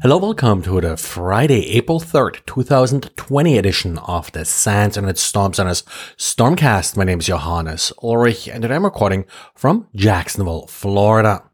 Hello, welcome to the Friday, April 3rd, 2020 edition of the SANS Internet Storms Storm Center's Stormcast. My name is Johannes Ulrich and today I'm recording from Jacksonville, Florida.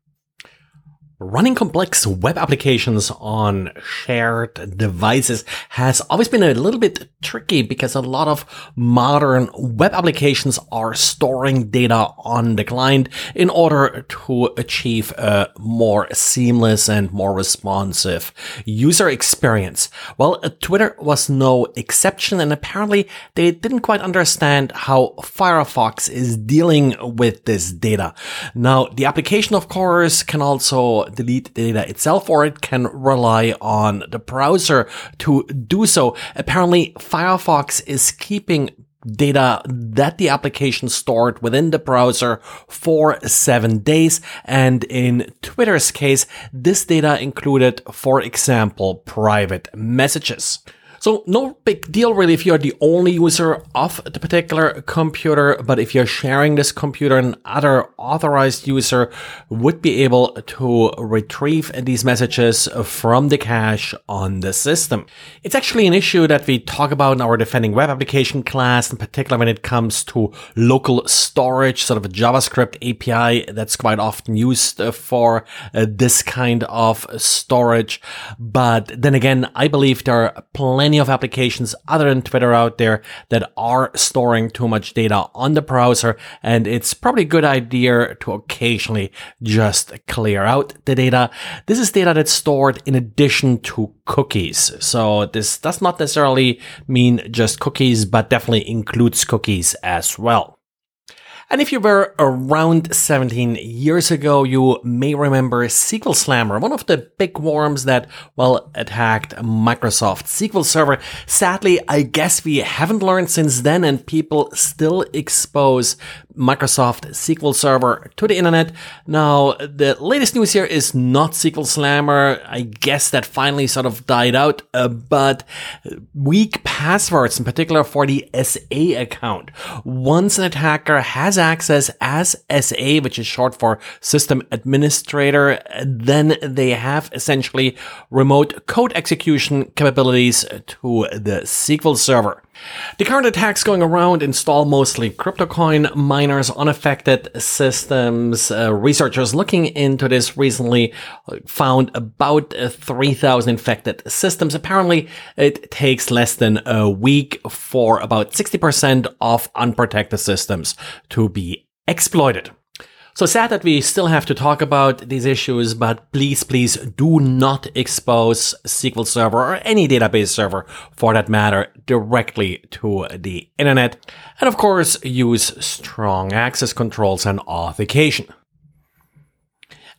Running complex web applications on shared devices has always been a little bit tricky because a lot of modern web applications are storing data on the client in order to achieve a more seamless and more responsive user experience. Well, Twitter was no exception and apparently they didn't quite understand how Firefox is dealing with this data. Now, the application, of course, can also delete data itself or it can rely on the browser to do so. Apparently, Firefox is keeping data that the application stored within the browser for seven days. And in Twitter's case, this data included, for example, private messages. So no big deal really if you're the only user of the particular computer, but if you're sharing this computer, an other authorized user would be able to retrieve these messages from the cache on the system. It's actually an issue that we talk about in our defending web application class, in particular when it comes to local storage, sort of a JavaScript API that's quite often used for uh, this kind of storage. But then again, I believe there are plenty plenty of applications other than Twitter out there that are storing too much data on the browser. And it's probably a good idea to occasionally just clear out the data. This is data that's stored in addition to cookies. So this does not necessarily mean just cookies, but definitely includes cookies as well. And if you were around 17 years ago, you may remember SQL Slammer, one of the big worms that, well, attacked Microsoft SQL Server. Sadly, I guess we haven't learned since then and people still expose Microsoft SQL Server to the internet. Now, the latest news here is not SQL Slammer. I guess that finally sort of died out, uh, but weak passwords, in particular for the SA account. Once an attacker has access as SA, which is short for system administrator, then they have essentially remote code execution capabilities to the SQL Server. The current attacks going around install mostly CryptoCoin miners on affected systems. Uh, researchers looking into this recently found about 3,000 infected systems. Apparently, it takes less than a week for about 60% of unprotected systems to be exploited. So sad that we still have to talk about these issues, but please, please do not expose SQL Server or any database server for that matter directly to the internet. And of course, use strong access controls and authentication.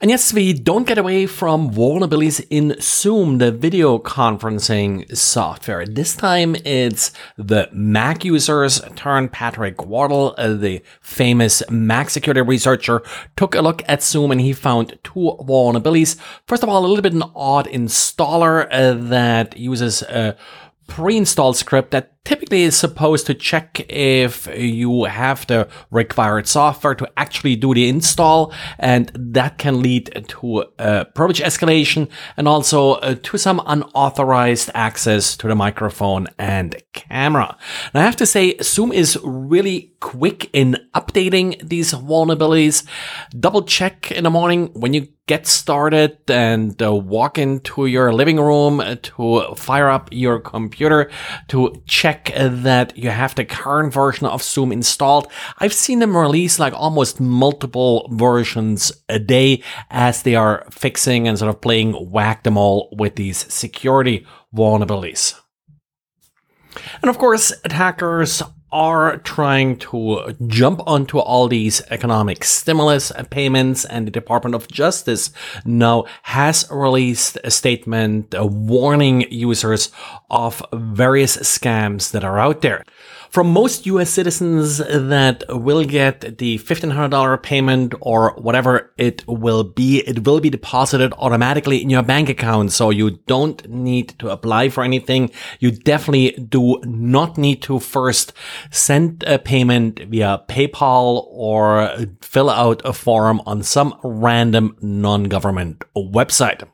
And yes, we don't get away from vulnerabilities in Zoom, the video conferencing software. This time it's the Mac users turned Patrick Wardle, uh, the famous Mac security researcher, took a look at Zoom and he found two vulnerabilities. First of all, a little bit an odd installer uh, that uses a pre-installed script that typically is supposed to check if you have the required software to actually do the install and that can lead to a privilege escalation and also uh, to some unauthorized access to the microphone and camera. Now I have to say Zoom is really quick in updating these vulnerabilities. Double check in the morning when you get started and uh, walk into your living room to fire up your computer to check that you have the current version of Zoom installed. I've seen them release like almost multiple versions a day as they are fixing and sort of playing whack them all with these security vulnerabilities. And of course, attackers are trying to jump onto all these economic stimulus payments and the Department of Justice now has released a statement warning users of various scams that are out there from most US citizens that will get the $1,500 payment or whatever it will be, it will be deposited automatically in your bank account. So you don't need to apply for anything. You definitely do not need to first send a payment via PayPal or fill out a form on some random non-government website.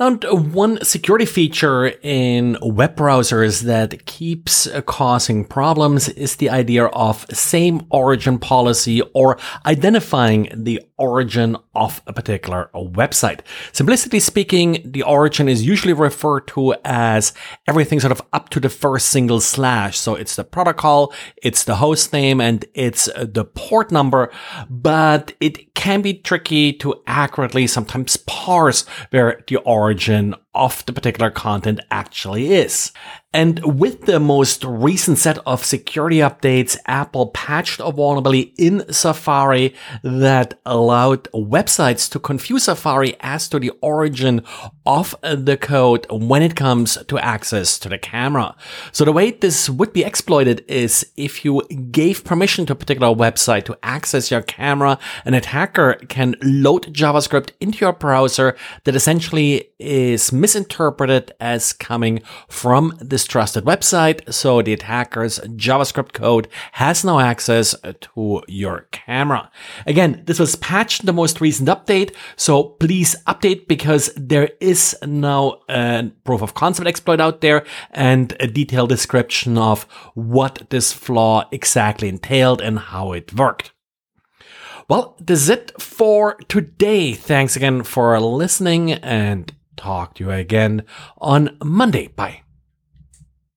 And one security feature in web browsers that keeps causing problems is the idea of same origin policy or identifying the origin of a particular website. Simplistically speaking, the origin is usually referred to as everything sort of up to the first single slash. So it's the protocol, it's the host name, and it's the port number, but it can be tricky to accurately sometimes parse where the origin of the particular content actually is. And with the most recent set of security updates, Apple patched a vulnerability in Safari that allowed websites to confuse Safari as to the origin of the code when it comes to access to the camera. So the way this would be exploited is if you gave permission to a particular website to access your camera, an attacker can load JavaScript into your browser that essentially is misinterpreted as coming from this trusted website. So the attacker's JavaScript code has no access to your camera. Again, this was patched in the most recent update. So please update because there is now a uh, proof of concept exploit out there and a detailed description of what this flaw exactly entailed and how it worked. Well, that's it for today. Thanks again for listening and talk to you again on Monday. Bye.